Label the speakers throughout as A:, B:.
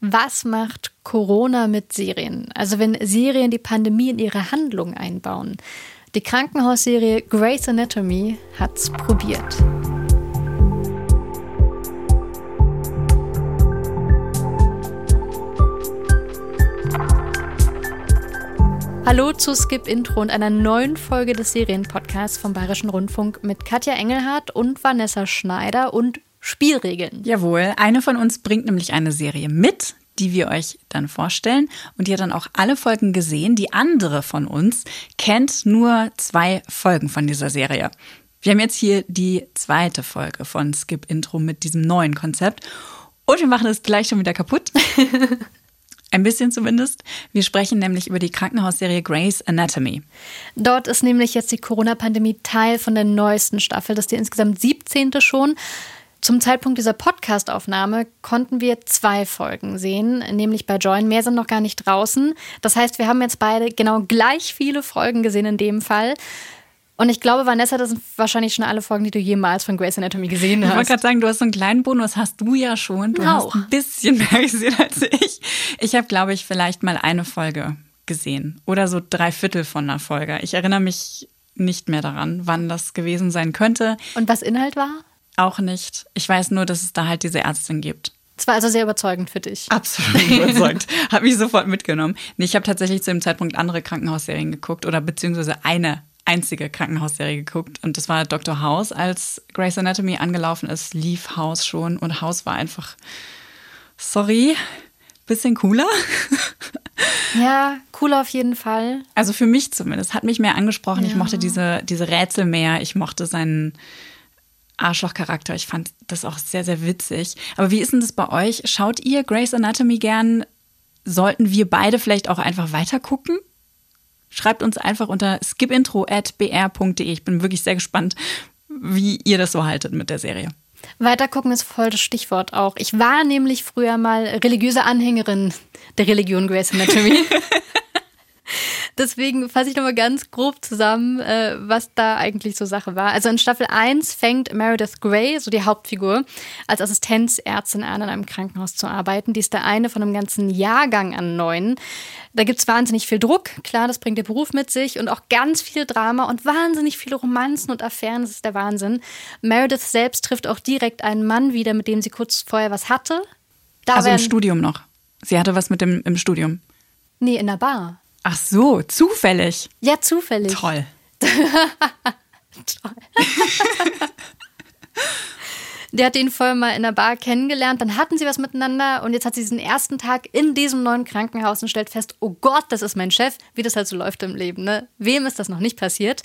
A: Was macht Corona mit Serien? Also wenn Serien die Pandemie in ihre Handlung einbauen. Die Krankenhausserie Grey's Anatomy hat's probiert. Hallo zu Skip Intro und einer neuen Folge des Serienpodcasts vom Bayerischen Rundfunk mit Katja Engelhardt und Vanessa Schneider und Spielregeln.
B: Jawohl, eine von uns bringt nämlich eine Serie mit, die wir euch dann vorstellen. Und ihr dann auch alle Folgen gesehen. Die andere von uns kennt nur zwei Folgen von dieser Serie. Wir haben jetzt hier die zweite Folge von Skip Intro mit diesem neuen Konzept. Und wir machen es gleich schon wieder kaputt. Ein bisschen zumindest. Wir sprechen nämlich über die Krankenhausserie Grey's Anatomy.
A: Dort ist nämlich jetzt die Corona-Pandemie Teil von der neuesten Staffel. Das ist die insgesamt 17. schon. Zum Zeitpunkt dieser Podcastaufnahme konnten wir zwei Folgen sehen, nämlich bei Join. Mehr sind noch gar nicht draußen. Das heißt, wir haben jetzt beide genau gleich viele Folgen gesehen in dem Fall. Und ich glaube, Vanessa, das sind wahrscheinlich schon alle Folgen, die du jemals von Grey's Anatomy gesehen hast.
B: Ich wollte gerade sagen, du hast so einen kleinen Bonus, hast du ja schon. Du
A: Auch.
B: hast ein bisschen mehr gesehen als ich. Ich habe, glaube ich, vielleicht mal eine Folge gesehen oder so drei Viertel von einer Folge. Ich erinnere mich nicht mehr daran, wann das gewesen sein könnte.
A: Und was Inhalt war?
B: Auch nicht. Ich weiß nur, dass es da halt diese Ärztin gibt.
A: Das war also sehr überzeugend für dich.
B: Absolut überzeugt. habe mich sofort mitgenommen. Nee, ich habe tatsächlich zu dem Zeitpunkt andere Krankenhausserien geguckt oder beziehungsweise eine einzige Krankenhausserie geguckt und das war Dr. House. Als Grey's Anatomy angelaufen ist, lief House schon und House war einfach, sorry, bisschen cooler.
A: Ja, cooler auf jeden Fall.
B: Also für mich zumindest, hat mich mehr angesprochen. Ich
A: Ja.
B: mochte diese, diese Rätsel mehr. Ich mochte seinen Arschlochcharakter. Ich fand das auch sehr, sehr witzig. Aber wie ist denn das bei euch? Schaut ihr Grey's Anatomy gern? Sollten wir beide vielleicht auch einfach weiter gucken? Schreibt uns einfach unter skipintro.br.de. Ich bin wirklich sehr gespannt, wie ihr das so haltet mit der Serie.
A: Weitergucken ist voll das Stichwort auch. Ich war nämlich früher mal religiöse Anhängerin der Religion Grey's Anatomy. Deswegen fasse ich nochmal ganz grob zusammen, äh, was da eigentlich so Sache war. Also in Staffel 1 fängt Meredith Grey, so die Hauptfigur, als Assistenzärztin an, in einem Krankenhaus zu arbeiten. Die ist der eine von einem ganzen Jahrgang an Neuen. Da gibt's wahnsinnig viel Druck, klar, das bringt der Beruf mit sich und auch ganz viel Drama und wahnsinnig viele Romanzen und Affären, das ist der Wahnsinn. Meredith selbst trifft auch direkt einen Mann wieder, mit dem sie kurz vorher was hatte. Da
B: Also im Studium noch. Sie hatte was mit dem im Studium.
A: Nee, in der Bar.
B: Ach so, zufällig.
A: Ja, zufällig.
B: Toll.
A: Der hat ihn vorher mal in der Bar kennengelernt, dann hatten sie was miteinander und jetzt hat sie diesen ersten Tag in diesem neuen Krankenhaus und stellt fest, oh Gott, das ist mein Chef, wie das halt so läuft im Leben. Ne? Wem ist das noch nicht passiert?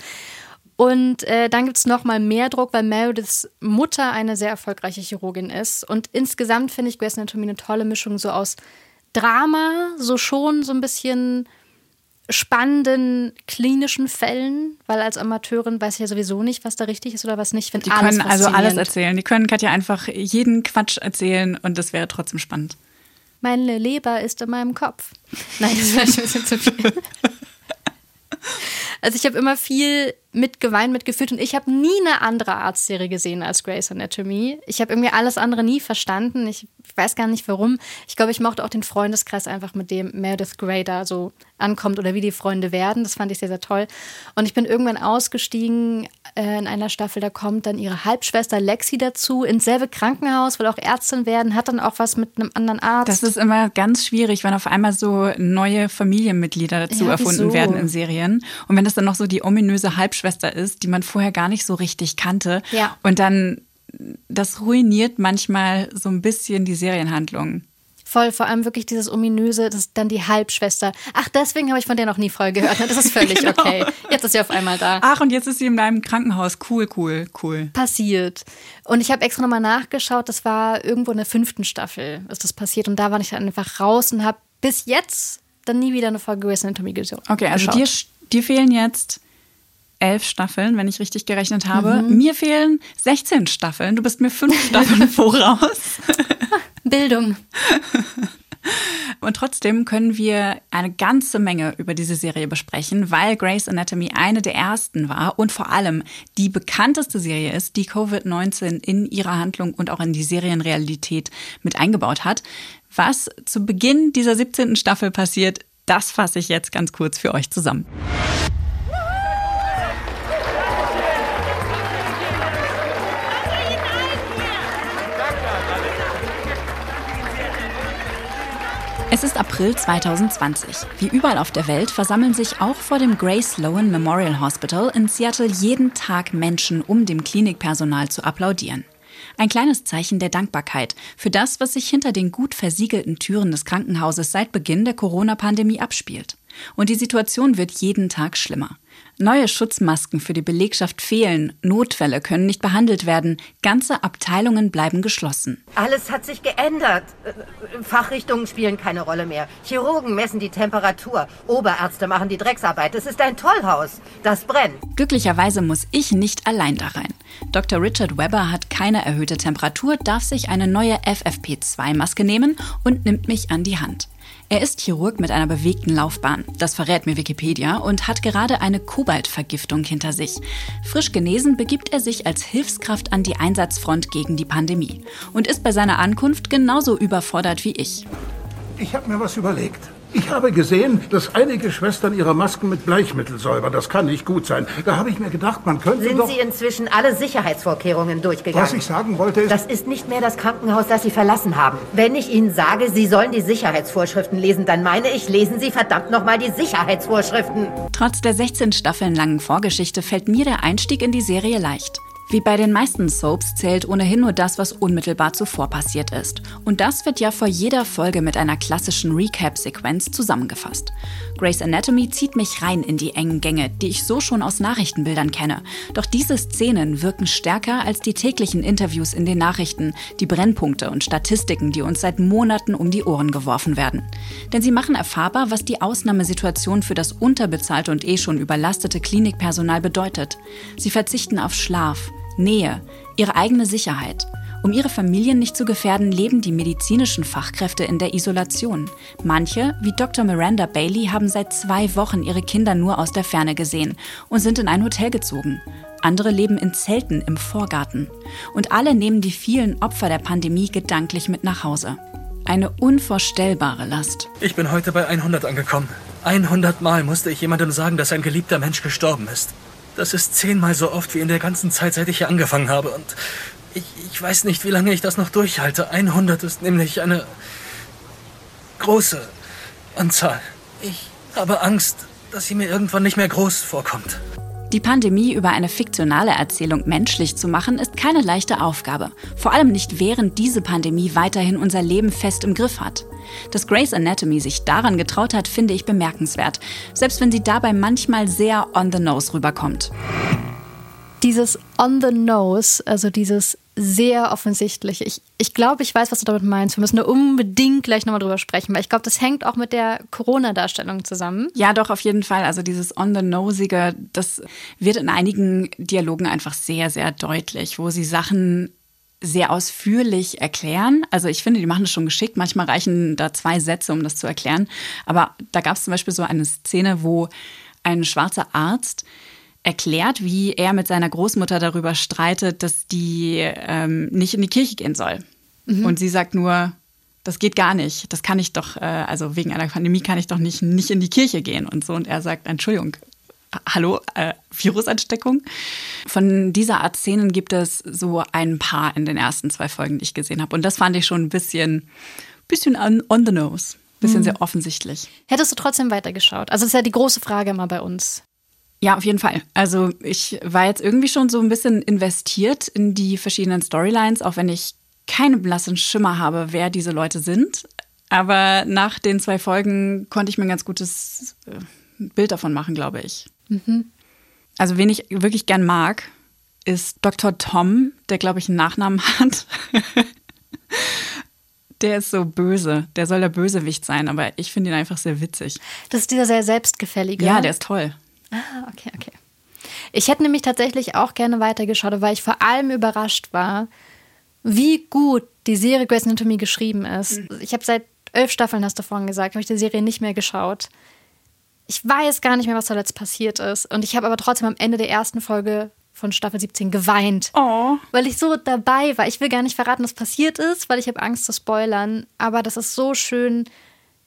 A: Und äh, dann gibt es noch mal mehr Druck, weil Merediths Mutter eine sehr erfolgreiche Chirurgin ist. Und insgesamt finde ich Grey's Anatomy eine tolle Mischung so aus Drama, so schon so ein bisschen spannenden klinischen Fällen, weil als Amateurin weiß ich ja sowieso nicht, was da richtig ist oder was nicht.
B: Die können also alles erzählen. Die können Katja einfach jeden Quatsch erzählen und das wäre trotzdem spannend.
A: Meine Leber ist in meinem Kopf. Nein, das war ein bisschen zu viel. Also ich habe immer viel mitgeweint, mitgefühlt und ich habe nie eine andere Arztserie gesehen als Grey's Anatomy. Ich habe irgendwie alles andere nie verstanden. Ich weiß gar nicht warum. Ich glaube, ich mochte auch den Freundeskreis einfach, mit dem Meredith Grey da so ankommt oder wie die Freunde werden. Das fand ich sehr, sehr toll. Und ich bin irgendwann ausgestiegen äh, in einer Staffel, da kommt dann ihre Halbschwester Lexi dazu, ins selbe Krankenhaus, will auch Ärztin werden, hat dann auch was mit einem anderen Arzt.
B: Das ist immer ganz schwierig, wenn auf einmal so neue Familienmitglieder dazu
A: Ja,
B: erfunden
A: wieso?
B: werden in Serien. Und wenn das dann noch so die ominöse Halbschwester ist, die man vorher gar nicht so richtig kannte.
A: Ja.
B: Und dann, das ruiniert manchmal so ein bisschen die Serienhandlung.
A: Voll, vor allem wirklich dieses ominöse, das ist dann die Halbschwester. Ach, deswegen habe ich von der noch nie voll gehört. Das ist völlig
B: Genau.
A: okay. Jetzt ist sie auf einmal da.
B: Ach, und jetzt ist sie in einem Krankenhaus. Cool, cool, cool.
A: Passiert. Und ich habe extra nochmal nachgeschaut, das war irgendwo in der fünften Staffel, ist das passiert. Und da war ich dann einfach raus und habe bis jetzt dann nie wieder eine Folge Grey's Anatomy geso-
B: Okay, also
A: geschaut.
B: dir, dir fehlen jetzt elf Staffeln, wenn ich richtig gerechnet habe.
A: Mhm.
B: Mir fehlen 16 Staffeln. Du bist mir fünf Staffeln voraus.
A: Bildung.
B: Und trotzdem können wir eine ganze Menge über diese Serie besprechen, weil Grey's Anatomy eine der ersten war und vor allem die bekannteste Serie ist, die Covid-19 in ihrer Handlung und auch in die Serienrealität mit eingebaut hat. Was zu Beginn dieser 17. Staffel passiert, das fasse ich jetzt ganz kurz für euch zusammen. Es ist April 2020. Wie überall auf der Welt versammeln sich auch vor dem Grace Lowen Memorial Hospital in Seattle jeden Tag Menschen, um dem Klinikpersonal zu applaudieren. Ein kleines Zeichen der Dankbarkeit für das, was sich hinter den gut versiegelten Türen des Krankenhauses seit Beginn der Corona-Pandemie abspielt. Und die Situation wird jeden Tag schlimmer. Neue Schutzmasken für die Belegschaft fehlen, Notfälle können nicht behandelt werden, ganze Abteilungen bleiben geschlossen.
C: Alles hat sich geändert. Fachrichtungen spielen keine Rolle mehr. Chirurgen messen die Temperatur, Oberärzte machen die Drecksarbeit. Es ist ein Tollhaus. Das brennt.
B: Glücklicherweise muss ich nicht allein da rein. Dr. Richard Webber hat keine erhöhte Temperatur, darf sich eine neue FFP2-Maske nehmen und nimmt mich an die Hand. Er ist Chirurg mit einer bewegten Laufbahn, das verrät mir Wikipedia, und hat gerade eine Kobaltvergiftung hinter sich. Frisch genesen begibt er sich als Hilfskraft an die Einsatzfront gegen die Pandemie und ist bei seiner Ankunft genauso überfordert wie ich.
D: Ich habe mir was überlegt. Ich habe gesehen, dass einige Schwestern ihre Masken mit Bleichmittel säubern. Das kann nicht gut sein. Da habe ich mir gedacht, man könnte
C: Sind
D: doch...
C: Sie inzwischen alle Sicherheitsvorkehrungen durchgegangen?
D: Was ich sagen wollte ist...
C: Das ist nicht mehr das Krankenhaus, das Sie verlassen haben. Wenn ich Ihnen sage, Sie sollen die Sicherheitsvorschriften lesen, dann meine ich, lesen Sie verdammt nochmal die Sicherheitsvorschriften.
B: Trotz der 16 Staffeln langen Vorgeschichte fällt mir der Einstieg in die Serie leicht. Wie bei den meisten Soaps zählt ohnehin nur das, was unmittelbar zuvor passiert ist. Und das wird ja vor jeder Folge mit einer klassischen Recap-Sequenz zusammengefasst. Grey's Anatomy zieht mich rein in die engen Gänge, die ich so schon aus Nachrichtenbildern kenne. Doch diese Szenen wirken stärker als die täglichen Interviews in den Nachrichten, die Brennpunkte und Statistiken, die uns seit Monaten um die Ohren geworfen werden. Denn sie machen erfahrbar, was die Ausnahmesituation für das unterbezahlte und eh schon überlastete Klinikpersonal bedeutet. Sie verzichten auf Schlaf, Nähe, ihre eigene Sicherheit. Um ihre Familien nicht zu gefährden, leben die medizinischen Fachkräfte in der Isolation. Manche, wie Dr. Miranda Bailey, haben seit zwei Wochen ihre Kinder nur aus der Ferne gesehen und sind in ein Hotel gezogen. Andere leben in Zelten im Vorgarten. Und alle nehmen die vielen Opfer der Pandemie gedanklich mit nach Hause. Eine unvorstellbare Last.
E: Ich bin heute bei 100 angekommen. 100 Mal musste ich jemandem sagen, dass ein geliebter Mensch gestorben ist. Das ist zehnmal so oft wie in der ganzen Zeit, seit ich hier angefangen habe. Und ich, ich weiß nicht, wie lange ich das noch durchhalte. 100 ist nämlich eine große Anzahl. Ich habe Angst, dass sie mir irgendwann nicht mehr groß vorkommt.
B: Die Pandemie über eine fiktionale Erzählung menschlich zu machen, ist keine leichte Aufgabe. Vor allem nicht während diese Pandemie weiterhin unser Leben fest im Griff hat. Dass Grey's Anatomy sich daran getraut hat, finde ich bemerkenswert, selbst wenn sie dabei manchmal sehr on the nose rüberkommt.
A: Dieses on the nose, also dieses sehr offensichtliche. Ich, ich glaube, ich weiß, was du damit meinst. Wir müssen da unbedingt gleich nochmal drüber sprechen, weil ich glaube, das hängt auch mit der Corona-Darstellung zusammen.
B: Ja, doch, auf jeden Fall. Also dieses on the nosige, das wird in einigen Dialogen einfach sehr, sehr deutlich, wo sie Sachen sehr ausführlich erklären. Also ich finde, die machen das schon geschickt. Manchmal reichen da zwei Sätze, um das zu erklären. Aber da gab es zum Beispiel so eine Szene, wo ein schwarzer Arzt erklärt, wie er mit seiner Großmutter darüber streitet, dass die ähm, nicht in die Kirche gehen soll. Mhm. Und sie sagt nur, das geht gar nicht. Das kann ich doch, äh, also wegen einer Pandemie kann ich doch nicht, nicht in die Kirche gehen und so. Und er sagt, Entschuldigung, hallo, äh, Virusansteckung. Von dieser Art Szenen gibt es so ein paar in den ersten zwei Folgen, die ich gesehen habe. Und das fand ich schon ein bisschen, bisschen on, on the nose. Bisschen mhm. sehr offensichtlich.
A: Hättest du trotzdem weitergeschaut? Also das ist ja die große Frage immer bei uns.
B: Ja, auf jeden Fall. Also ich war jetzt irgendwie schon so ein bisschen investiert in die verschiedenen Storylines, auch wenn ich keine blassen Schimmer habe, wer diese Leute sind. Aber nach den zwei Folgen konnte ich mir ein ganz gutes äh, Bild davon machen, glaube ich. Mhm. Also wen ich wirklich gern mag, ist Dr. Tom, der, glaube ich, einen Nachnamen hat. der ist so böse. Der soll der Bösewicht sein, aber ich finde ihn einfach sehr witzig.
A: Das ist dieser sehr selbstgefällige.
B: Ja, der ist toll.
A: Ah, okay, okay. Ich hätte nämlich tatsächlich auch gerne weitergeschaut, weil ich vor allem überrascht war, wie gut die Serie Grey's Anatomy geschrieben ist. Mhm. Ich habe seit elf Staffeln, hast du vorhin gesagt, habe ich die Serie nicht mehr geschaut. Ich weiß gar nicht mehr, was da jetzt passiert ist. Und ich habe aber trotzdem am Ende der ersten Folge von Staffel 17 geweint.
B: Oh.
A: Weil ich so dabei war. Ich will gar nicht verraten, was passiert ist, weil ich habe Angst zu spoilern. Aber das ist so schön.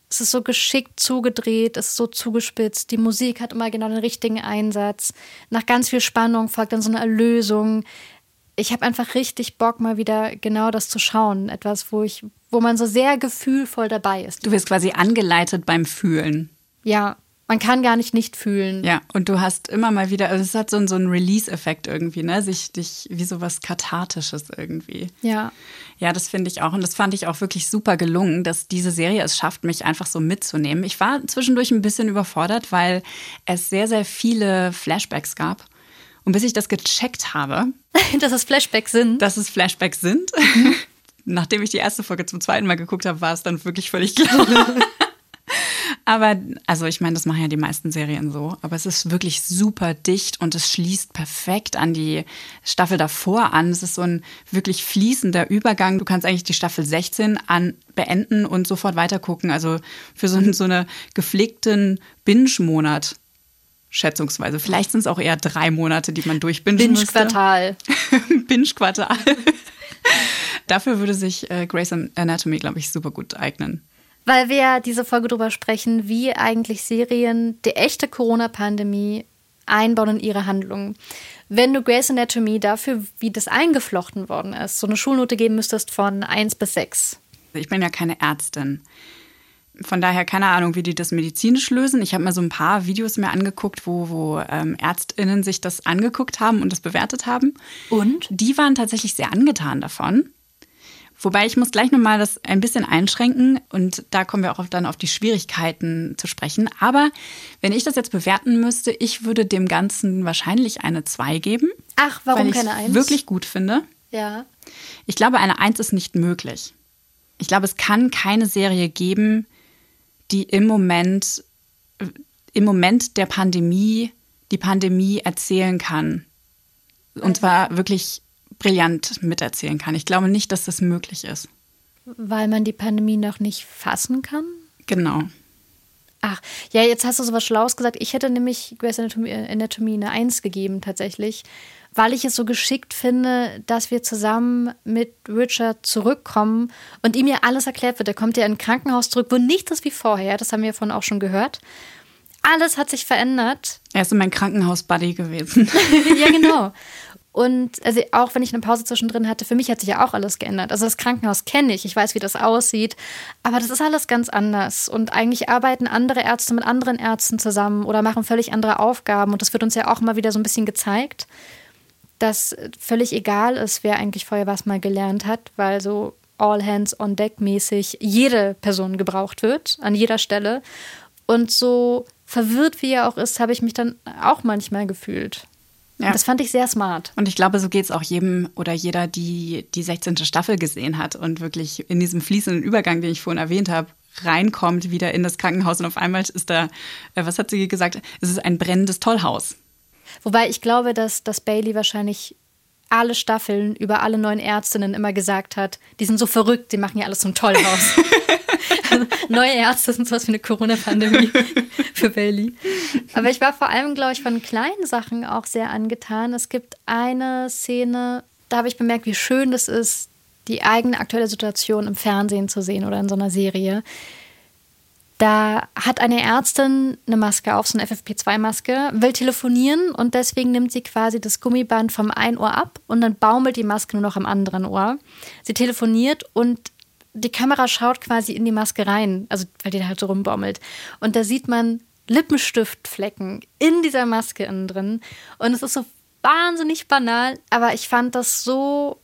A: Es ist so geschickt zugedreht, es ist so zugespitzt. Die Musik hat immer genau den richtigen Einsatz. Nach ganz viel Spannung folgt dann so eine Erlösung. Ich habe einfach richtig Bock, mal wieder genau das zu schauen. Etwas, wo ich, wo man so sehr gefühlvoll dabei ist.
B: Du wirst quasi angeleitet beim Fühlen.
A: Ja, man kann gar nicht nicht fühlen.
B: Ja, und du hast immer mal wieder, also es hat so, einen- so einen Release-Effekt irgendwie, ne? Sich dich wie so was Kathartisches irgendwie.
A: Ja.
B: Ja, das finde ich auch. Und das fand ich auch wirklich super gelungen, dass diese Serie es schafft, mich einfach so mitzunehmen. Ich war zwischendurch ein bisschen überfordert, weil es sehr, sehr viele Flashbacks gab. Und bis ich das gecheckt habe,
A: Dass es Flashbacks sind.
B: dass es Flashbacks sind, nachdem ich die erste Folge zum zweiten Mal geguckt habe, war es dann wirklich völlig klar. Aber, also ich meine, das machen ja die meisten Serien so. Aber es ist wirklich super dicht und es schließt perfekt an die Staffel davor an. Es ist so ein wirklich fließender Übergang. Du kannst eigentlich die Staffel 16 an beenden und sofort weitergucken. Also für so, so eine gepflegten Binge-Monat. Schätzungsweise. Vielleicht sind es auch eher drei Monate, die man durchbingen müsste.
A: Binge-Quartal.
B: Binge-Quartal. Dafür würde sich äh, Grey's Anatomy, glaube ich, super gut eignen.
A: Weil wir ja diese Folge drüber sprechen, wie eigentlich Serien die echte Corona-Pandemie einbauen in ihre Handlungen. Wenn du Grey's Anatomy dafür, wie das eingeflochten worden ist, so eine Schulnote geben müsstest von 1 bis 6.
B: Ich bin ja keine Ärztin. Von daher keine Ahnung, wie die das medizinisch lösen. Ich habe mir so ein paar Videos mir angeguckt, wo, wo ähm, ÄrztInnen sich das angeguckt haben und das bewertet haben.
A: Und?
B: Die waren tatsächlich sehr angetan davon. Wobei ich muss gleich nochmal das ein bisschen einschränken und da kommen wir auch dann auf die Schwierigkeiten zu sprechen. Aber wenn ich das jetzt bewerten müsste, ich würde dem Ganzen wahrscheinlich eine 2 geben.
A: Ach, warum
B: weil ich
A: keine 1?
B: wirklich gut finde.
A: Ja.
B: Ich glaube, eine Eins ist nicht möglich. Ich glaube, es kann keine Serie geben, die im Moment, äh, im Moment der Pandemie die Pandemie erzählen kann. Und zwar wirklich brillant miterzählen kann. Ich glaube nicht, dass das möglich ist.
A: Weil man die Pandemie noch nicht fassen kann?
B: Genau.
A: Ach, ja, jetzt hast du sowas Schlaues gesagt. Ich hätte nämlich Grey's Anatomy, äh, Anatomy eine Eins gegeben, tatsächlich, weil ich es so geschickt finde, dass wir zusammen mit Richard zurückkommen und ihm ja alles erklärt wird. Er kommt ja in ein Krankenhaus zurück, wo nichts ist wie vorher. Das haben wir von auch schon gehört. Alles hat sich verändert.
B: Er ist mein Krankenhaus-Buddy gewesen.
A: ja, genau. Und also auch wenn ich eine Pause zwischendrin hatte, für mich hat sich ja auch alles geändert. Also das Krankenhaus kenne ich, ich weiß, wie das aussieht, aber das ist alles ganz anders. Und eigentlich arbeiten andere Ärzte mit anderen Ärzten zusammen oder machen völlig andere Aufgaben. Und das wird uns ja auch mal wieder so ein bisschen gezeigt, dass völlig egal ist, wer eigentlich vorher was mal gelernt hat, weil so all hands on deck mäßig jede Person gebraucht wird, an jeder Stelle. Und so verwirrt wie er auch ist, habe ich mich dann auch manchmal gefühlt.
B: Ja.
A: Das fand ich sehr smart.
B: Und ich glaube, so geht es auch jedem oder jeder, die die 16. Staffel gesehen hat und wirklich in diesem fließenden Übergang, den ich vorhin erwähnt habe, reinkommt wieder in das Krankenhaus und auf einmal ist da, äh, was hat sie gesagt, es ist ein brennendes Tollhaus.
A: Wobei ich glaube, dass, dass Bailey wahrscheinlich alle Staffeln über alle neuen Ärztinnen immer gesagt hat, die sind so verrückt, die machen ja alles zum Tollhaus. also, neue Ärzte sind sowas wie eine Corona-Pandemie für Bailey. Aber ich war vor allem, glaube ich, von kleinen Sachen auch sehr angetan. Es gibt eine Szene, da habe ich bemerkt, wie schön das ist, die eigene aktuelle Situation im Fernsehen zu sehen oder in so einer Serie. Da hat eine Ärztin eine Maske auf, so eine FFP2-Maske, will telefonieren und deswegen nimmt sie quasi das Gummiband vom einen Ohr ab und dann baumelt die Maske nur noch am anderen Ohr. Sie telefoniert und die Kamera schaut quasi in die Maske rein, also weil die da halt so rumbaumelt. Und da sieht man Lippenstiftflecken in dieser Maske innen drin. Und es ist so wahnsinnig banal, aber ich fand das so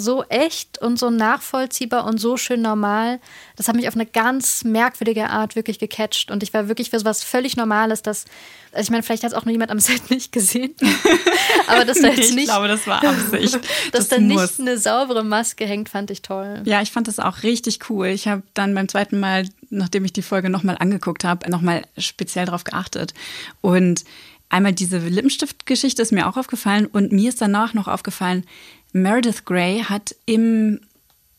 A: so echt und so nachvollziehbar und so schön normal. Das hat mich auf eine ganz merkwürdige Art wirklich gecatcht. Und ich war wirklich für sowas völlig Normales, dass, also ich meine, vielleicht hat es auch nur jemand am Set nicht gesehen. Aber dass da jetzt
B: ich
A: nicht.
B: glaube, das war Absicht.
A: dass
B: das
A: da
B: muss.
A: nicht eine saubere Maske hängt, fand ich toll.
B: Ja, ich fand das auch richtig cool. Ich habe dann beim zweiten Mal, nachdem ich die Folge nochmal angeguckt habe, nochmal speziell drauf geachtet. Und einmal diese Lippenstiftgeschichte ist mir auch aufgefallen und mir ist danach noch aufgefallen, Meredith Grey hat im,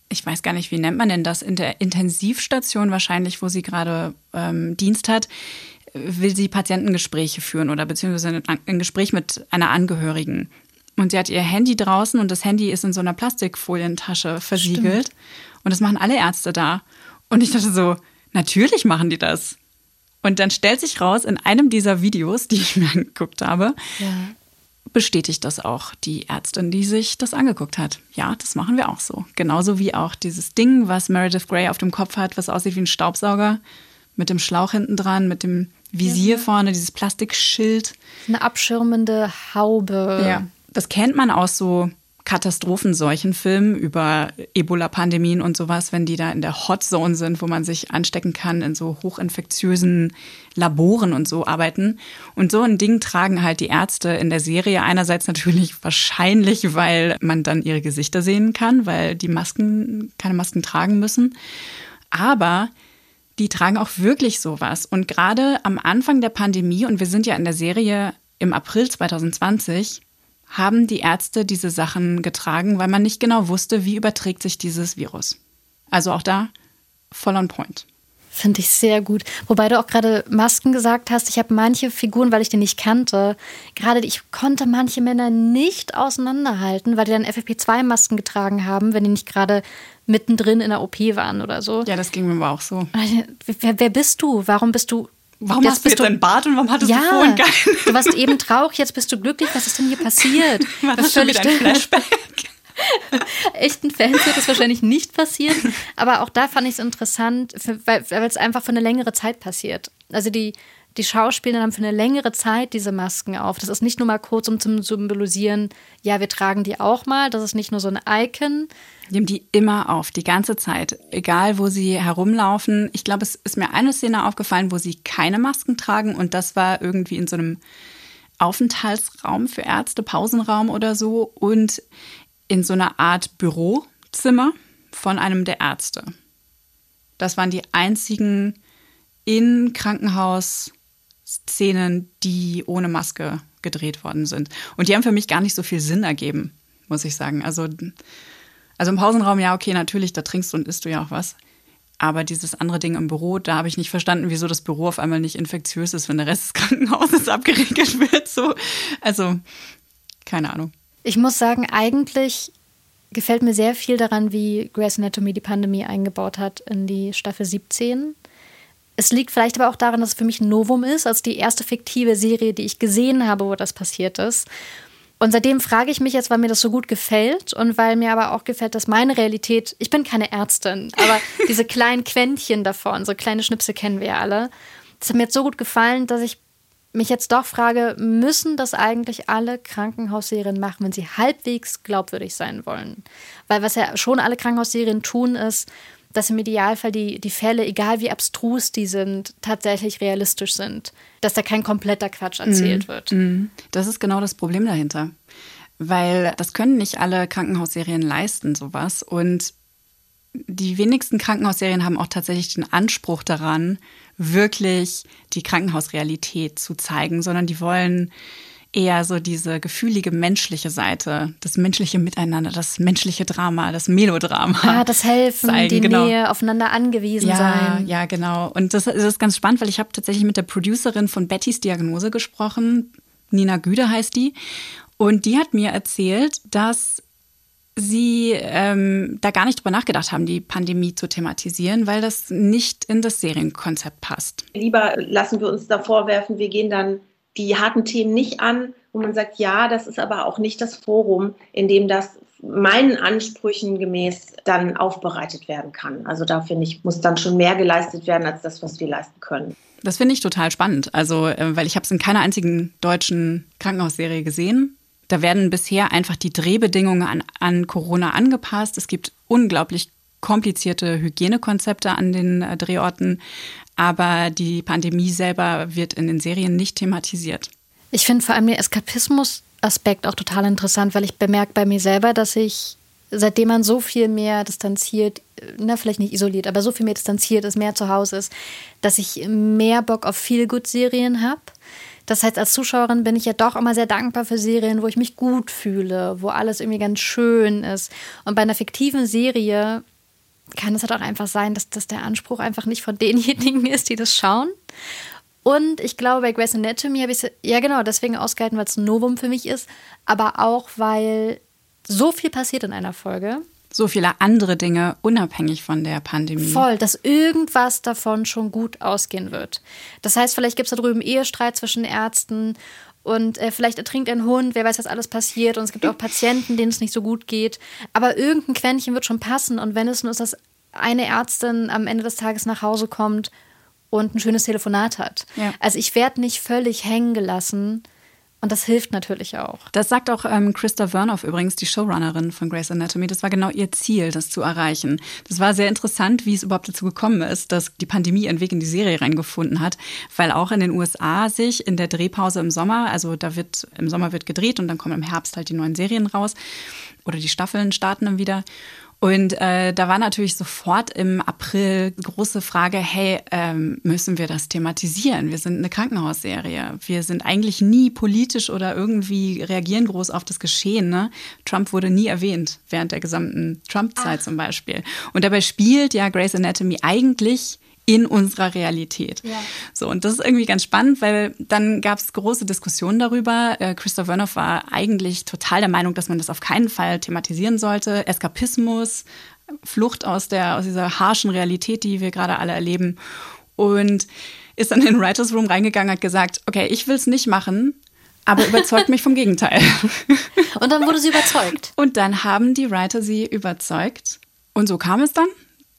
B: ich weiß gar nicht, wie nennt man denn das, in der Intensivstation wahrscheinlich, wo sie gerade ähm, Dienst hat, will sie Patientengespräche führen oder beziehungsweise ein Gespräch mit einer Angehörigen. Und sie hat ihr Handy draußen und das Handy ist in so einer Plastikfolientasche versiegelt. Stimmt. Und das machen alle Ärzte da. Und ich dachte so, natürlich machen die das. Und dann stellt sich raus, in einem dieser Videos, die ich mir angeguckt habe, ja. Bestätigt das auch die Ärztin, die sich das angeguckt hat. Ja, das machen wir auch so. Genauso wie auch dieses Ding, was Meredith Grey auf dem Kopf hat, was aussieht wie ein Staubsauger, mit dem Schlauch hinten dran, mit dem Visier ja. vorne, dieses Plastikschild.
A: Eine abschirmende Haube.
B: Ja, das kennt man aus so Katastrophenseuchenfilmen über Ebola-Pandemien und sowas, wenn die da in der Hotzone sind, wo man sich anstecken kann, in so hochinfektiösen Laboren und so arbeiten. Und so ein Ding tragen halt die Ärzte in der Serie. Einerseits natürlich wahrscheinlich, weil man dann ihre Gesichter sehen kann, weil die Masken keine Masken tragen müssen. Aber die tragen auch wirklich sowas. Und gerade am Anfang der Pandemie, und wir sind ja in der Serie im April 2020, haben die Ärzte diese Sachen getragen, weil man nicht genau wusste, wie überträgt sich dieses Virus. Also auch da voll on point.
A: Finde ich sehr gut. Wobei du auch gerade Masken gesagt hast. Ich habe manche Figuren, weil ich die nicht kannte, gerade ich konnte manche Männer nicht auseinanderhalten, weil die dann FFP2-Masken getragen haben, wenn die nicht gerade mittendrin in der OP waren oder so.
B: Ja, das ging mir aber auch so.
A: Wer, wer bist du? Warum bist du
B: Warum jetzt hast du jetzt einen Bart und warum hattest
A: ja,
B: du vorhin keinen?
A: Du warst eben traurig, jetzt bist du glücklich. Was ist denn hier passiert?
B: War das, das schon wieder ein Flashback?
A: Echten Fans wird das wahrscheinlich nicht passieren. Aber auch da fand ich es interessant, weil es einfach für eine längere Zeit passiert. Also die, die Schauspieler haben für eine längere Zeit diese Masken auf. Das ist nicht nur mal kurz, um zu symbolisieren, ja, wir tragen die auch mal. Das ist nicht nur so ein Icon,
B: die haben die immer auf, die ganze Zeit. Egal, wo sie herumlaufen. Ich glaube, es ist mir eine Szene aufgefallen, wo sie keine Masken tragen und das war irgendwie in so einem Aufenthaltsraum für Ärzte, Pausenraum oder so und in so einer Art Bürozimmer von einem der Ärzte. Das waren die einzigen in Krankenhausszenen, die ohne Maske gedreht worden sind. Und die haben für mich gar nicht so viel Sinn ergeben, muss ich sagen. Also also im Pausenraum, ja, okay, natürlich, da trinkst du und isst du ja auch was. Aber dieses andere Ding im Büro, da habe ich nicht verstanden, wieso das Büro auf einmal nicht infektiös ist, wenn der Rest des Krankenhauses abgeriegelt wird. So. Also, keine Ahnung.
A: Ich muss sagen, eigentlich gefällt mir sehr viel daran, wie Grey's Anatomy die Pandemie eingebaut hat in die Staffel 17. Es liegt vielleicht aber auch daran, dass es für mich ein Novum ist, als die erste fiktive Serie, die ich gesehen habe, wo das passiert ist. Und seitdem frage ich mich jetzt, weil mir das so gut gefällt und weil mir aber auch gefällt, dass meine Realität, ich bin keine Ärztin, aber diese kleinen Quäntchen davon, so kleine Schnipsel kennen wir ja alle, das hat mir jetzt so gut gefallen, dass ich mich jetzt doch frage, müssen das eigentlich alle Krankenhausserien machen, wenn sie halbwegs glaubwürdig sein wollen? Weil was ja schon alle Krankenhausserien tun, ist, dass im Idealfall die, die Fälle, egal wie abstrus die sind, tatsächlich realistisch sind. Dass da kein kompletter Quatsch erzählt mhm. wird.
B: Mhm. Das ist genau das Problem dahinter. Weil das können nicht alle Krankenhausserien leisten, sowas. Und die wenigsten Krankenhausserien haben auch tatsächlich den Anspruch daran, wirklich die Krankenhausrealität zu zeigen, sondern die wollen eher so diese gefühlige menschliche Seite, das menschliche Miteinander, das menschliche Drama, das Melodrama.
A: Ah, das Helfen, zeigen. die genau. Nähe, aufeinander angewiesen
B: ja,
A: sein.
B: Ja, genau. Und das, das ist ganz spannend, weil ich habe tatsächlich mit der Producerin von Bettys Diagnose gesprochen. Nina Güde heißt die. Und die hat mir erzählt, dass sie ähm, da gar nicht drüber nachgedacht haben, die Pandemie zu thematisieren, weil das nicht in das Serienkonzept passt.
F: Lieber lassen wir uns da vorwerfen, wir gehen dann die harten Themen nicht an, wo man sagt, ja, das ist aber auch nicht das Forum, in dem das meinen Ansprüchen gemäß dann aufbereitet werden kann. Also da finde ich, muss dann schon mehr geleistet werden als das, was wir leisten können.
B: Das finde ich total spannend. Also, äh, weil ich habe es in keiner einzigen deutschen Krankenhausserie gesehen. Da werden bisher einfach die Drehbedingungen an, an Corona angepasst. Es gibt unglaublich komplizierte Hygienekonzepte an den äh, Drehorten aber die Pandemie selber wird in den Serien nicht thematisiert.
A: Ich finde vor allem den Eskapismus-Aspekt auch total interessant, weil ich bemerke bei mir selber, dass ich, seitdem man so viel mehr distanziert, na, vielleicht nicht isoliert, aber so viel mehr distanziert ist, mehr zu Hause ist, dass ich mehr Bock auf Feel-Good-Serien habe. Das heißt, als Zuschauerin bin ich ja doch immer sehr dankbar für Serien, wo ich mich gut fühle, wo alles irgendwie ganz schön ist. Und bei einer fiktiven Serie kann es halt auch einfach sein, dass das der Anspruch einfach nicht von denjenigen ist, die das schauen. Und ich glaube, bei Grey's Anatomy habe ich es, ja genau, deswegen ausgehalten, weil es ein Novum für mich ist, aber auch, weil so viel passiert in einer Folge.
B: So viele andere Dinge unabhängig von der Pandemie.
A: Voll, dass irgendwas davon schon gut ausgehen wird. Das heißt, vielleicht gibt es da drüben Ehestreit zwischen Ärzten und äh, vielleicht ertrinkt ein Hund, wer weiß, was alles passiert. Und es gibt auch Patienten, denen es nicht so gut geht. Aber irgendein Quäntchen wird schon passen. Und wenn es nur ist, dass eine Ärztin am Ende des Tages nach Hause kommt und ein schönes Telefonat hat.
B: Ja.
A: Also ich werde nicht völlig hängen gelassen. Und das hilft natürlich auch.
B: Das sagt auch ähm, Christa Vernoff übrigens, die Showrunnerin von Grey's Anatomy. Das war genau ihr Ziel, das zu erreichen. Das war sehr interessant, wie es überhaupt dazu gekommen ist, dass die Pandemie ihren Weg in die Serie reingefunden hat, weil auch in den USA sich in der Drehpause im Sommer, also da wird im Sommer wird gedreht und dann kommen im Herbst halt die neuen Serien raus oder die Staffeln starten dann wieder. Und äh, da war natürlich sofort im April große Frage, hey, ähm, müssen wir das thematisieren? Wir sind eine Krankenhausserie. Wir sind eigentlich nie politisch oder irgendwie reagieren groß auf das Geschehen. Ne? Trump wurde nie erwähnt während der gesamten Trump-Zeit zum Beispiel. Und dabei spielt ja Grey's Anatomy eigentlich in unserer Realität.
A: Ja.
B: So, und das ist irgendwie ganz spannend, weil dann gab es große Diskussionen darüber. Äh, Christoph Wernoff war eigentlich total der Meinung, dass man das auf keinen Fall thematisieren sollte. Eskapismus, Flucht aus, der, aus dieser harschen Realität, die wir gerade alle erleben. Und ist dann in den Writers Room reingegangen, hat gesagt, okay, ich will es nicht machen, aber überzeugt mich vom Gegenteil.
A: Und dann wurde sie überzeugt.
B: Und dann haben die Writer sie überzeugt. Und so kam es dann,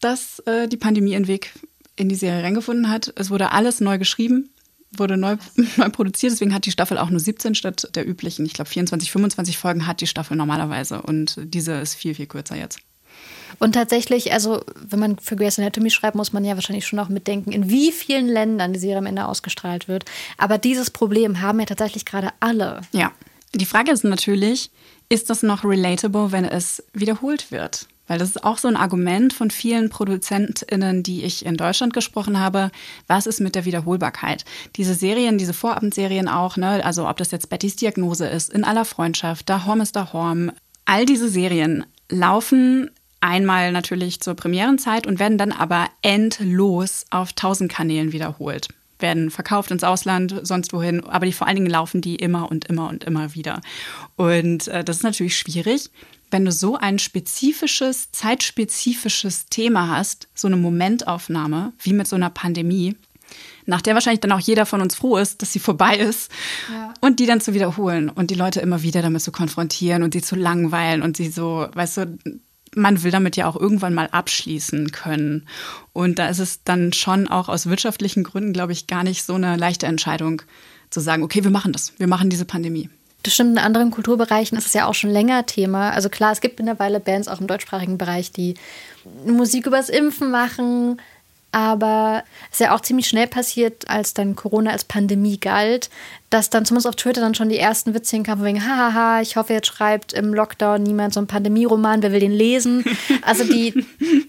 B: dass äh, die Pandemie ihren Weg in die Serie reingefunden hat. Es wurde alles neu geschrieben, wurde neu, neu produziert. Deswegen hat die Staffel auch nur 17 statt der üblichen, ich glaube 24, 25 Folgen hat die Staffel normalerweise. Und diese ist viel, viel kürzer jetzt.
A: Und tatsächlich, also wenn man für Grey's Anatomy schreibt, muss man ja wahrscheinlich schon auch mitdenken, in wie vielen Ländern die Serie am Ende ausgestrahlt wird. Aber dieses Problem haben ja tatsächlich gerade alle.
B: Ja. Die Frage ist natürlich, ist das noch relatable, wenn es wiederholt wird? Weil das ist auch so ein Argument von vielen ProduzentInnen, die ich in Deutschland gesprochen habe. Was ist mit der Wiederholbarkeit? Diese Serien, diese Vorabendserien auch, ne? also ob das jetzt Bettys Diagnose ist, in aller Freundschaft, Da Horm ist Da Horm, all diese Serien laufen einmal natürlich zur Premierenzeit und werden dann aber endlos auf tausend Kanälen wiederholt werden verkauft ins Ausland, sonst wohin, aber die vor allen Dingen laufen die immer und immer und immer wieder. Und äh, das ist natürlich schwierig, wenn du so ein spezifisches, zeitspezifisches Thema hast, so eine Momentaufnahme, wie mit so einer Pandemie, nach der wahrscheinlich dann auch jeder von uns froh ist, dass sie vorbei ist,
A: Ja.
B: und die dann zu wiederholen und die Leute immer wieder damit zu konfrontieren und sie zu langweilen und sie so, weißt du, man will damit ja auch irgendwann mal abschließen können. Und da ist es dann schon auch aus wirtschaftlichen Gründen, glaube ich, gar nicht so eine leichte Entscheidung zu sagen, okay, wir machen das, wir machen diese Pandemie.
A: Das stimmt, in anderen Kulturbereichen ist es ja auch schon länger Thema. Also klar, es gibt mittlerweile Bands auch im deutschsprachigen Bereich, die Musik übers Impfen machen. Aber es ist ja auch ziemlich schnell passiert, als dann Corona als Pandemie galt, dass dann zumindest auf Twitter dann schon die ersten Witzchen kamen, von wegen, hahaha, ich hoffe, jetzt schreibt im Lockdown niemand so einen Pandemieroman, wer will den lesen? Also die,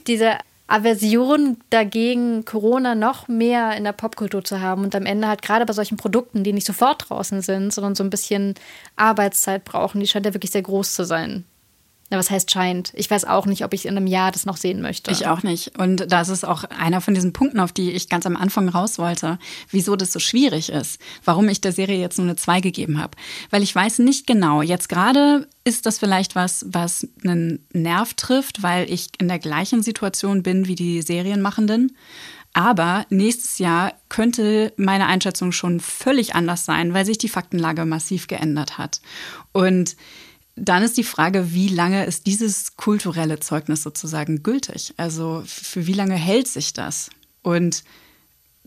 A: diese Aversion dagegen, Corona noch mehr in der Popkultur zu haben und am Ende halt gerade bei solchen Produkten, die nicht sofort draußen sind, sondern so ein bisschen Arbeitszeit brauchen, die scheint ja wirklich sehr groß zu sein. Ja, was heißt scheint? Ich weiß auch nicht, ob ich in einem Jahr das noch sehen möchte.
B: Ich auch nicht. Und das ist auch einer von diesen Punkten, auf die ich ganz am Anfang raus wollte, wieso das so schwierig ist, warum ich der Serie jetzt nur eine 2 gegeben habe. Weil ich weiß nicht genau, jetzt gerade ist das vielleicht was, was einen Nerv trifft, weil ich in der gleichen Situation bin wie die Serienmachenden. Aber nächstes Jahr könnte meine Einschätzung schon völlig anders sein, weil sich die Faktenlage massiv geändert hat. Und dann ist die Frage, wie lange ist dieses kulturelle Zeugnis sozusagen gültig? Also für wie lange hält sich das? Und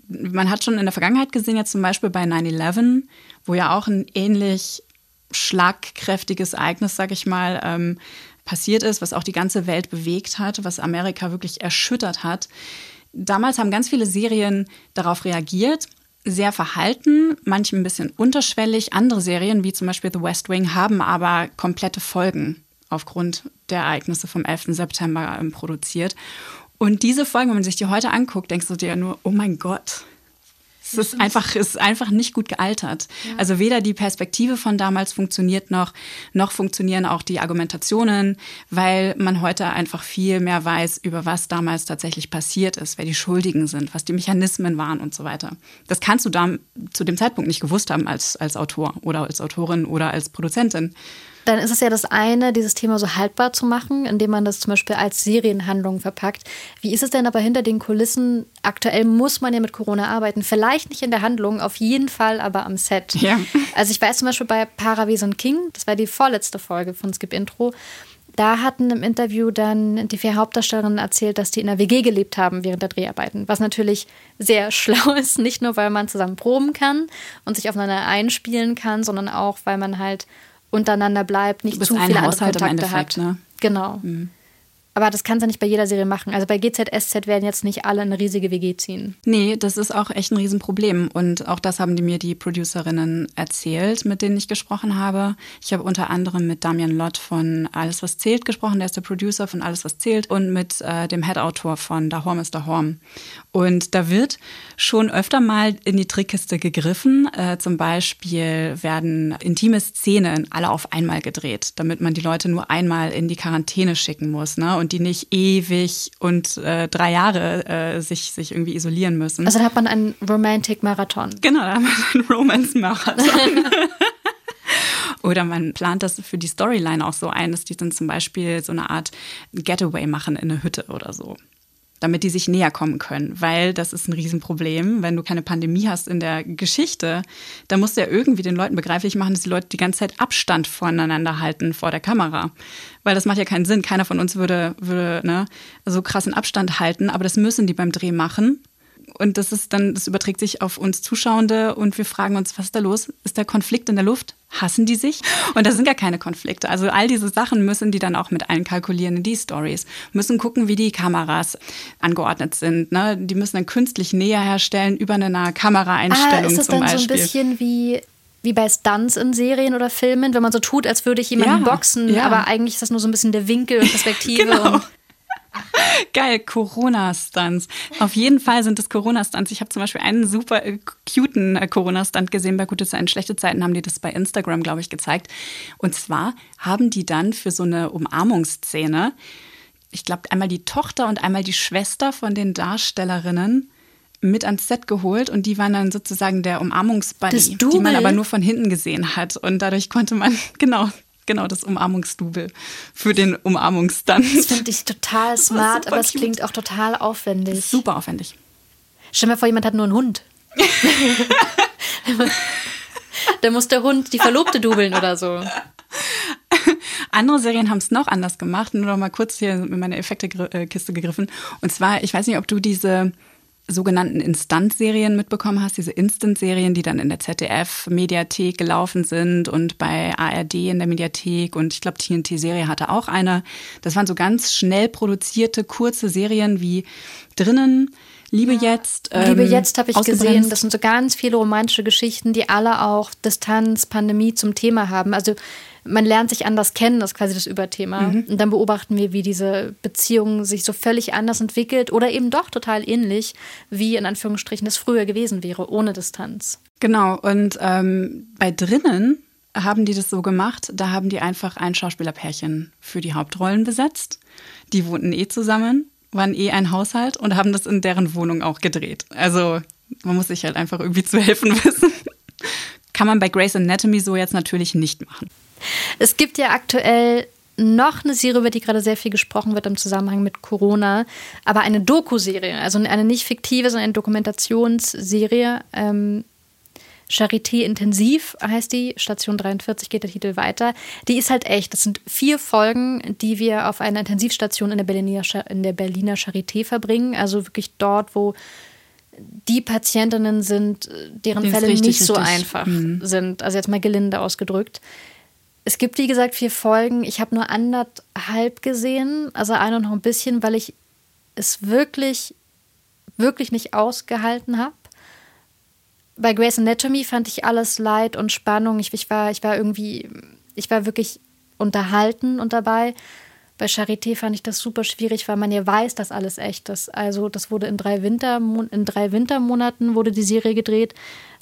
B: man hat schon in der Vergangenheit gesehen, jetzt zum Beispiel bei 9-11, wo ja auch ein ähnlich schlagkräftiges Ereignis, sag ich mal, ähm, passiert ist, was auch die ganze Welt bewegt hat, was Amerika wirklich erschüttert hat. Damals haben ganz viele Serien darauf reagiert, sehr verhalten, manche ein bisschen unterschwellig. Andere Serien, wie zum Beispiel The West Wing, haben aber komplette Folgen aufgrund der Ereignisse vom 11. September ähm, produziert. Und diese Folgen, wenn man sich die heute anguckt, denkst du dir nur, oh mein Gott, Es ist einfach, es ist einfach nicht gut gealtert. Ja. Also weder die Perspektive von damals funktioniert noch, noch funktionieren auch die Argumentationen, weil man heute einfach viel mehr weiß, über was damals tatsächlich passiert ist, wer die Schuldigen sind, was die Mechanismen waren und so weiter. Das kannst du da zu dem Zeitpunkt nicht gewusst haben als, als Autor oder als Autorin oder als Produzentin
A: dann ist es ja das eine, dieses Thema so haltbar zu machen, indem man das zum Beispiel als Serienhandlung verpackt. Wie ist es denn aber hinter den Kulissen? Aktuell muss man ja mit Corona arbeiten. Vielleicht nicht in der Handlung, auf jeden Fall aber am Set. Ja. Also ich weiß zum Beispiel bei Paravision King, das war die vorletzte Folge von Skip Intro, da hatten im Interview dann die vier Hauptdarstellerinnen erzählt, dass die in einer WG gelebt haben während der Dreharbeiten. Was natürlich sehr schlau ist, nicht nur weil man zusammen proben kann und sich aufeinander einspielen kann, sondern auch weil man halt untereinander bleibt, nicht zu viele Haushalt andere Kontakte hat. Ne? Genau. Mhm. Aber das kannst du nicht bei jeder Serie machen. Also bei GZSZ werden jetzt nicht alle eine riesige WG ziehen.
B: Nee, das ist auch echt ein Riesenproblem. Und auch das haben die mir die Producerinnen erzählt, mit denen ich gesprochen habe. Ich habe unter anderem mit Damian Lott von Alles, was zählt gesprochen. Der ist der Producer von Alles, was zählt. Und mit äh, dem Head-Autor von Da Horm ist Da Horm. Und da wird schon öfter mal in die Trickkiste gegriffen. Äh, zum Beispiel werden intime Szenen alle auf einmal gedreht, damit man die Leute nur einmal in die Quarantäne schicken muss. Ne? Und und die nicht ewig und äh, drei Jahre äh, sich, sich irgendwie isolieren müssen.
A: Also da hat man einen Romantic-Marathon.
B: Genau, da hat man einen Romance-Marathon. Oder man plant das für die Storyline auch so ein, dass die dann zum Beispiel so eine Art Getaway machen in eine Hütte oder so damit die sich näher kommen können, weil das ist ein Riesenproblem. Wenn du keine Pandemie hast in der Geschichte, dann musst du ja irgendwie den Leuten begreiflich machen, dass die Leute die ganze Zeit Abstand voneinander halten vor der Kamera. Weil das macht ja keinen Sinn. Keiner von uns würde, würde ne, so krassen Abstand halten, aber das müssen die beim Dreh machen. Und das ist dann, das überträgt sich auf uns Zuschauende und wir fragen uns, was ist da los? Ist der Konflikt in der Luft? Hassen die sich? Und da sind gar keine Konflikte. Also all diese Sachen müssen die dann auch mit einkalkulieren in die Stories. Müssen gucken, wie die Kameras angeordnet sind. Ne? Die müssen dann künstlich näher herstellen über eine Kameraeinstellung ah, ist das
A: dann
B: Beispiel.
A: so ein bisschen wie wie bei Stunts in Serien oder Filmen, wenn man so tut, als würde ich jemanden ja, boxen, ja. aber eigentlich ist das nur so ein bisschen der Winkel und Perspektive. genau. und
B: Geil, Corona-Stunts. Auf jeden Fall sind es Corona-Stunts. Ich habe zum Beispiel einen super äh, cuten äh, Corona-Stunt gesehen. Bei Gute Zeiten, Schlechte Zeiten haben die das bei Instagram, glaube ich, gezeigt. Und zwar haben die dann für so eine Umarmungsszene, ich glaube, einmal die Tochter und einmal die Schwester von den Darstellerinnen mit ans Set geholt und die waren dann sozusagen der Umarmungsbuddy, die man aber nur von hinten gesehen hat. Und dadurch konnte man, genau, Genau, das Umarmungsdubel für den Umarmungsstunt.
A: Das finde ich total smart, aber es klingt auch total aufwendig.
B: Super aufwendig.
A: Stell mir vor, jemand hat nur einen Hund. da muss der Hund die Verlobte dubeln oder so.
B: Andere Serien haben es noch anders gemacht. Nur noch mal kurz hier in meine Effektekiste gegriffen. Und zwar, ich weiß nicht, ob du diese sogenannten Instant-Serien mitbekommen hast, diese Instant-Serien, die dann in der ZDF-Mediathek gelaufen sind und bei ARD in der Mediathek und ich glaube, TNT-Serie hatte auch eine. Das waren so ganz schnell produzierte, kurze Serien wie drinnen. Liebe ja. jetzt.
A: Ähm, Liebe jetzt habe ich gesehen. Das sind so ganz viele romantische Geschichten, die alle auch Distanz, Pandemie zum Thema haben. Also man lernt sich anders kennen, das ist quasi das Überthema. Mhm. Und dann beobachten wir, wie diese Beziehung sich so völlig anders entwickelt oder eben doch total ähnlich, wie in Anführungsstrichen das früher gewesen wäre, ohne Distanz.
B: Genau, und ähm, bei drinnen haben die das so gemacht, da haben die einfach ein Schauspielerpärchen für die Hauptrollen besetzt. Die wohnten eh zusammen, waren eh ein Haushalt und haben das in deren Wohnung auch gedreht. Also man muss sich halt einfach irgendwie zu helfen wissen. Kann man bei Grey's Anatomy so jetzt natürlich nicht machen.
A: Es gibt ja aktuell noch eine Serie, über die gerade sehr viel gesprochen wird im Zusammenhang mit Corona, aber eine Doku-Serie, also eine nicht fiktive, sondern eine Dokumentationsserie. Ähm, Charité Intensiv heißt die, Station 43 geht der Titel weiter. Die ist halt echt. Das sind vier Folgen, die wir auf einer Intensivstation in der Berliner, in der Berliner Charité verbringen. Also wirklich dort, wo die Patientinnen sind, deren die Fälle richtig, nicht so richtig. einfach mhm. sind. Also jetzt mal gelinde ausgedrückt. Es gibt, wie gesagt, vier Folgen. Ich habe nur anderthalb gesehen, also eine noch ein bisschen, weil ich es wirklich, wirklich nicht ausgehalten habe. Bei Grey's Anatomy fand ich alles Leid und Spannung. Ich, ich, war, ich war irgendwie, ich war wirklich unterhalten und dabei. Bei Charité fand ich das super schwierig, weil man ja weiß, dass alles echt ist. Also das wurde in drei, Wintermon in drei Wintermonaten wurde die Serie gedreht.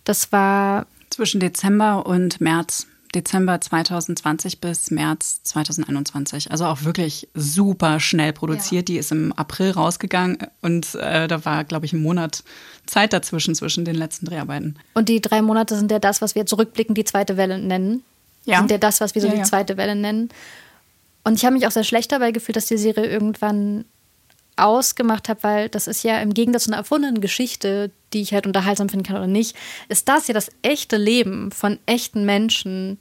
A: Das war
B: zwischen Dezember und März. Dezember 2020 bis März 2021. Also auch wirklich super schnell produziert. Ja. Die ist im April rausgegangen und äh, da war, glaube ich, ein Monat Zeit dazwischen, zwischen den letzten Dreharbeiten.
A: Und die drei Monate sind ja das, was wir zurückblickend die zweite Welle nennen. Ja. Sind ja das, was wir so ja, die zweite Welle nennen. Und ich habe mich auch sehr schlecht dabei gefühlt, dass die Serie irgendwann ausgemacht habe, weil das ist ja im Gegensatz zu einer erfundenen Geschichte, die ich halt unterhaltsam finden kann oder nicht, ist das ja das echte Leben von echten Menschen,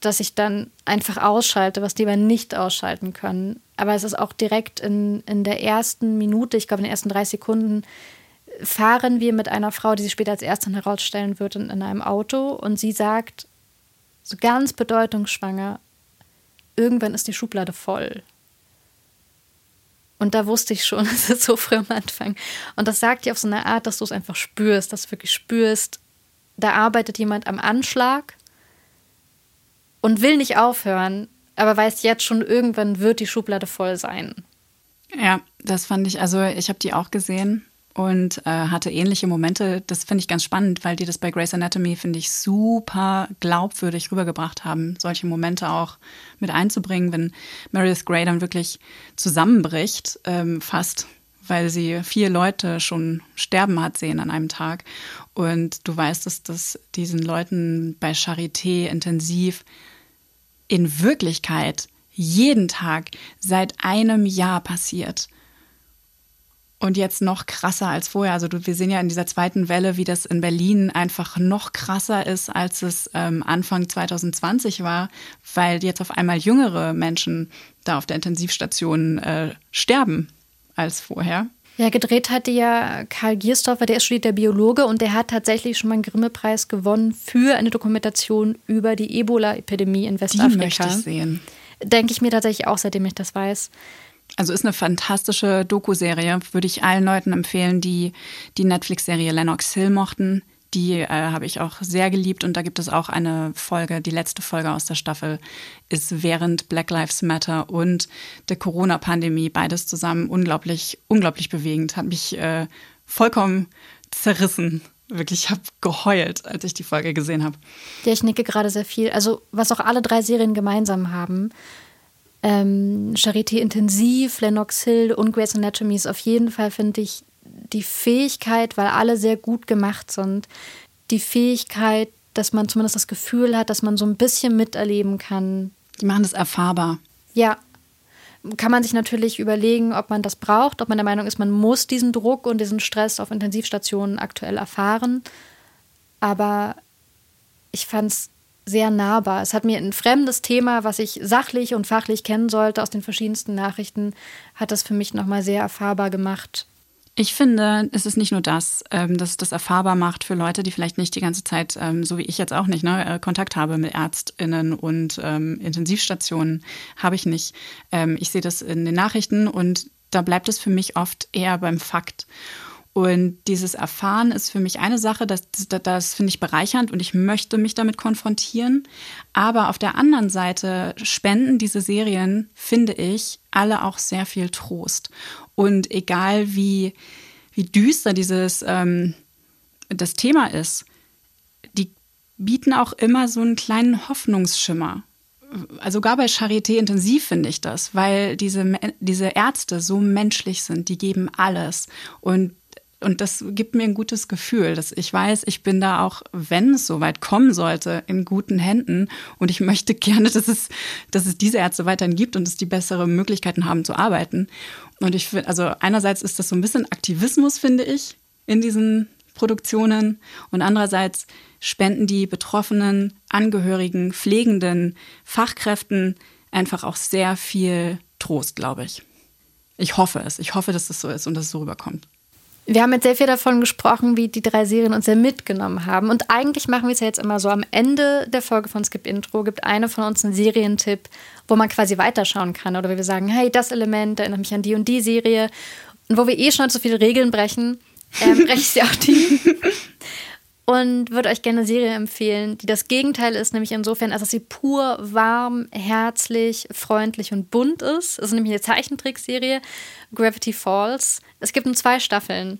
A: dass ich dann einfach ausschalte, was die aber nicht ausschalten können. Aber es ist auch direkt in, in der ersten Minute, ich glaube in den ersten drei Sekunden, fahren wir mit einer Frau, die sich später als Ärztin herausstellen wird, in, in einem Auto und sie sagt, so ganz bedeutungsschwanger, irgendwann ist die Schublade voll. Und da wusste ich schon, es ist so früh am Anfang. Und das sagt dir auf so eine Art, dass du es einfach spürst, dass du wirklich spürst, da arbeitet jemand am Anschlag und will nicht aufhören, aber weiß jetzt schon, irgendwann wird die Schublade voll sein.
B: Ja, das fand ich, also ich habe die auch gesehen und äh, hatte ähnliche Momente. Das finde ich ganz spannend, weil die das bei Grey's Anatomy, finde ich, super glaubwürdig rübergebracht haben, solche Momente auch mit einzubringen, wenn Meredith Grey dann wirklich zusammenbricht, ähm, fast, weil sie vier Leute schon sterben hat sehen an einem Tag. Und du weißt, dass das diesen Leuten bei Charité intensiv in Wirklichkeit jeden Tag seit einem Jahr passiert. Und jetzt noch krasser als vorher. Also du, wir sehen ja in dieser zweiten Welle, wie das in Berlin einfach noch krasser ist, als es ähm, Anfang 2020 war, weil jetzt auf einmal jüngere Menschen da auf der Intensivstation äh, sterben als vorher.
A: Ja, gedreht hatte ja Karl Giersdorfer, der ist studiert der Biologe und der hat tatsächlich schon mal einen Grimme-Preis gewonnen für eine Dokumentation über die Ebola-Epidemie in Westafrika. Die
B: möchte ich sehen.
A: Denke ich mir tatsächlich auch, seitdem ich das weiß.
B: Also ist eine fantastische Doku-Serie, würde ich allen Leuten empfehlen, die die Netflix-Serie Lennox Hill mochten. Die äh, habe ich auch sehr geliebt und da gibt es auch eine Folge, die letzte Folge aus der Staffel ist während Black Lives Matter und der Corona-Pandemie beides zusammen unglaublich, unglaublich bewegend. Hat mich äh, vollkommen zerrissen. Wirklich, ich habe geheult, als ich die Folge gesehen habe.
A: Ja, ich nicke gerade sehr viel. Also, was auch alle drei Serien gemeinsam haben, ähm, Charité Intensiv, Lennox Hill und Grey's Anatomy ist auf jeden Fall, finde ich, die Fähigkeit, weil alle sehr gut gemacht sind, die Fähigkeit, dass man zumindest das Gefühl hat, dass man so ein bisschen miterleben kann.
B: Die machen das erfahrbar.
A: Ja. Kann man sich natürlich überlegen, ob man das braucht, ob man der Meinung ist, man muss diesen Druck und diesen Stress auf Intensivstationen aktuell erfahren. Aber ich fand es sehr nahbar. Es hat mir ein fremdes Thema, was ich sachlich und fachlich kennen sollte aus den verschiedensten Nachrichten, hat das für mich nochmal sehr erfahrbar gemacht.
B: Ich finde, es ist nicht nur das, ähm, dass es das erfahrbar macht für Leute, die vielleicht nicht die ganze Zeit, ähm, so wie ich jetzt auch nicht, ne, äh, Kontakt habe mit ÄrztInnen und ähm, Intensivstationen, habe ich nicht. Ich sehe das in den Nachrichten und da bleibt es für mich oft eher beim Fakt. Und dieses Erfahren ist für mich eine Sache, das, das, das finde ich bereichernd und ich möchte mich damit konfrontieren. Aber auf der anderen Seite spenden diese Serien, finde ich, alle auch sehr viel Trost. Und egal wie, wie düster dieses ähm, das Thema ist, die bieten auch immer so einen kleinen Hoffnungsschimmer. Also sogar bei Charité intensiv finde ich das, weil diese, diese Ärzte so menschlich sind, die geben alles. Und und das gibt mir ein gutes Gefühl, dass ich weiß, ich bin da auch, wenn es so weit kommen sollte, in guten Händen. Und ich möchte gerne, dass es, dass es diese Ärzte weiterhin gibt und dass die bessere Möglichkeiten haben zu arbeiten. Und ich finde, also einerseits ist das so ein bisschen Aktivismus, finde ich, in diesen Produktionen. Und andererseits spenden die Betroffenen, Angehörigen, Pflegenden, Fachkräften einfach auch sehr viel Trost, glaube ich. Ich hoffe es. Ich hoffe, dass das so ist und dass es so rüberkommt.
A: Wir haben jetzt sehr viel davon gesprochen, wie die drei Serien uns sehr mitgenommen haben. Und eigentlich machen wir es ja jetzt immer so. Am Ende der Folge von Skip Intro gibt eine von uns einen Serientipp, wo man quasi weiterschauen kann. Oder wir sagen, hey, das Element erinnert mich an die und die Serie. Und wo wir eh schon so viele Regeln brechen, ähm, breche ich sie auch die. und würde euch gerne eine Serie empfehlen, die das Gegenteil ist, nämlich insofern, als dass sie pur, warm, herzlich, freundlich und bunt ist. Es ist nämlich eine Zeichentrickserie, Gravity Falls. Es gibt nur zwei Staffeln.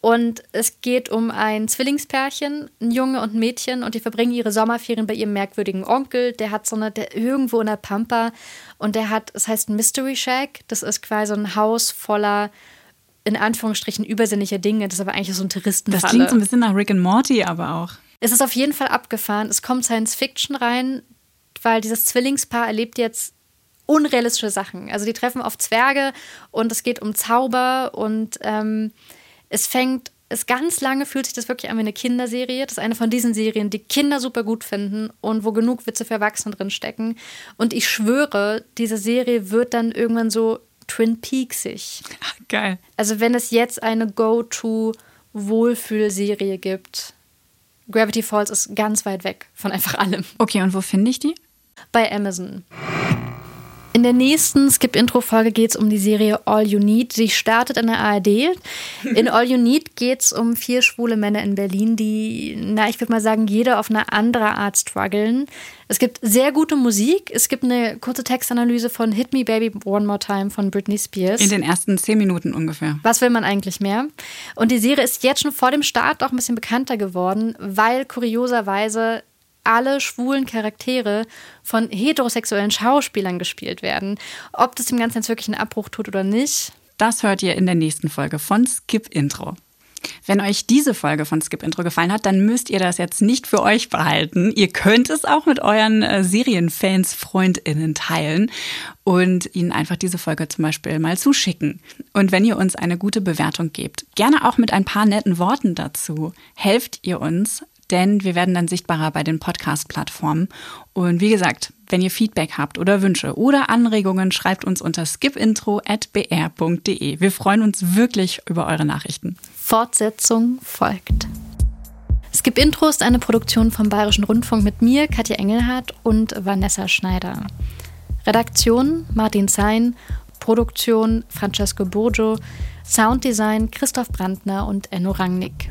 A: Und es geht um ein Zwillingspärchen, ein Junge und ein Mädchen, und die verbringen ihre Sommerferien bei ihrem merkwürdigen Onkel. Der hat so eine, der irgendwo in der Pampa und der hat, es heißt Mystery Shack. Das ist quasi so ein Haus voller in Anführungsstrichen übersinnliche Dinge. Das ist aber eigentlich so ein Touristenfalle.
B: Das klingt so ein bisschen nach Rick and Morty, aber auch.
A: Es ist auf jeden Fall abgefahren. Es kommt Science Fiction rein, weil dieses Zwillingspaar erlebt jetzt unrealistische Sachen. Also die treffen auf Zwerge und es geht um Zauber und ähm, es fängt, es ganz lange fühlt sich das wirklich an wie eine Kinderserie. Das ist eine von diesen Serien, die Kinder super gut finden und wo genug Witze für Erwachsene drin stecken. Und ich schwöre, diese Serie wird dann irgendwann so Twin Peaksig.
B: Geil.
A: Also wenn es jetzt eine Go-To-Wohlfühlserie gibt, Gravity Falls ist ganz weit weg von einfach allem.
B: Okay, und wo finde ich die?
A: Bei Amazon. In der nächsten Skip-Intro-Folge geht es um die Serie All You Need. Sie startet in der ARD. In All You Need geht es um vier schwule Männer in Berlin, die, na, ich würde mal sagen, jeder auf eine andere Art strugglen. Es gibt sehr gute Musik. Es gibt eine kurze Textanalyse von Hit Me Baby One More Time von Britney Spears.
B: In den ersten zehn Minuten ungefähr.
A: Was will man eigentlich mehr? Und die Serie ist jetzt schon vor dem Start auch ein bisschen bekannter geworden, weil kurioserweise alle schwulen Charaktere von heterosexuellen Schauspielern gespielt werden. Ob das dem Ganzen jetzt wirklich einen Abbruch tut oder nicht.
B: Das hört ihr in der nächsten Folge von Skip Intro. Wenn euch diese Folge von Skip Intro gefallen hat, dann müsst ihr das jetzt nicht für euch behalten. Ihr könnt es auch mit euren äh, Serienfans, FreundInnen teilen und ihnen einfach diese Folge zum Beispiel mal zuschicken. Und wenn ihr uns eine gute Bewertung gebt, gerne auch mit ein paar netten Worten dazu, helft ihr uns, denn wir werden dann sichtbarer bei den Podcast-Plattformen. Und wie gesagt, wenn ihr Feedback habt oder Wünsche oder Anregungen, schreibt uns unter skipintro.br.de. Wir freuen uns wirklich über eure Nachrichten.
A: Fortsetzung folgt. Skip Intro ist eine Produktion vom Bayerischen Rundfunk mit mir, Katja Engelhardt und Vanessa Schneider. Redaktion Martin Zein, Produktion Francesco Burgio, Sounddesign Christoph Brandner und Enno Rangnick.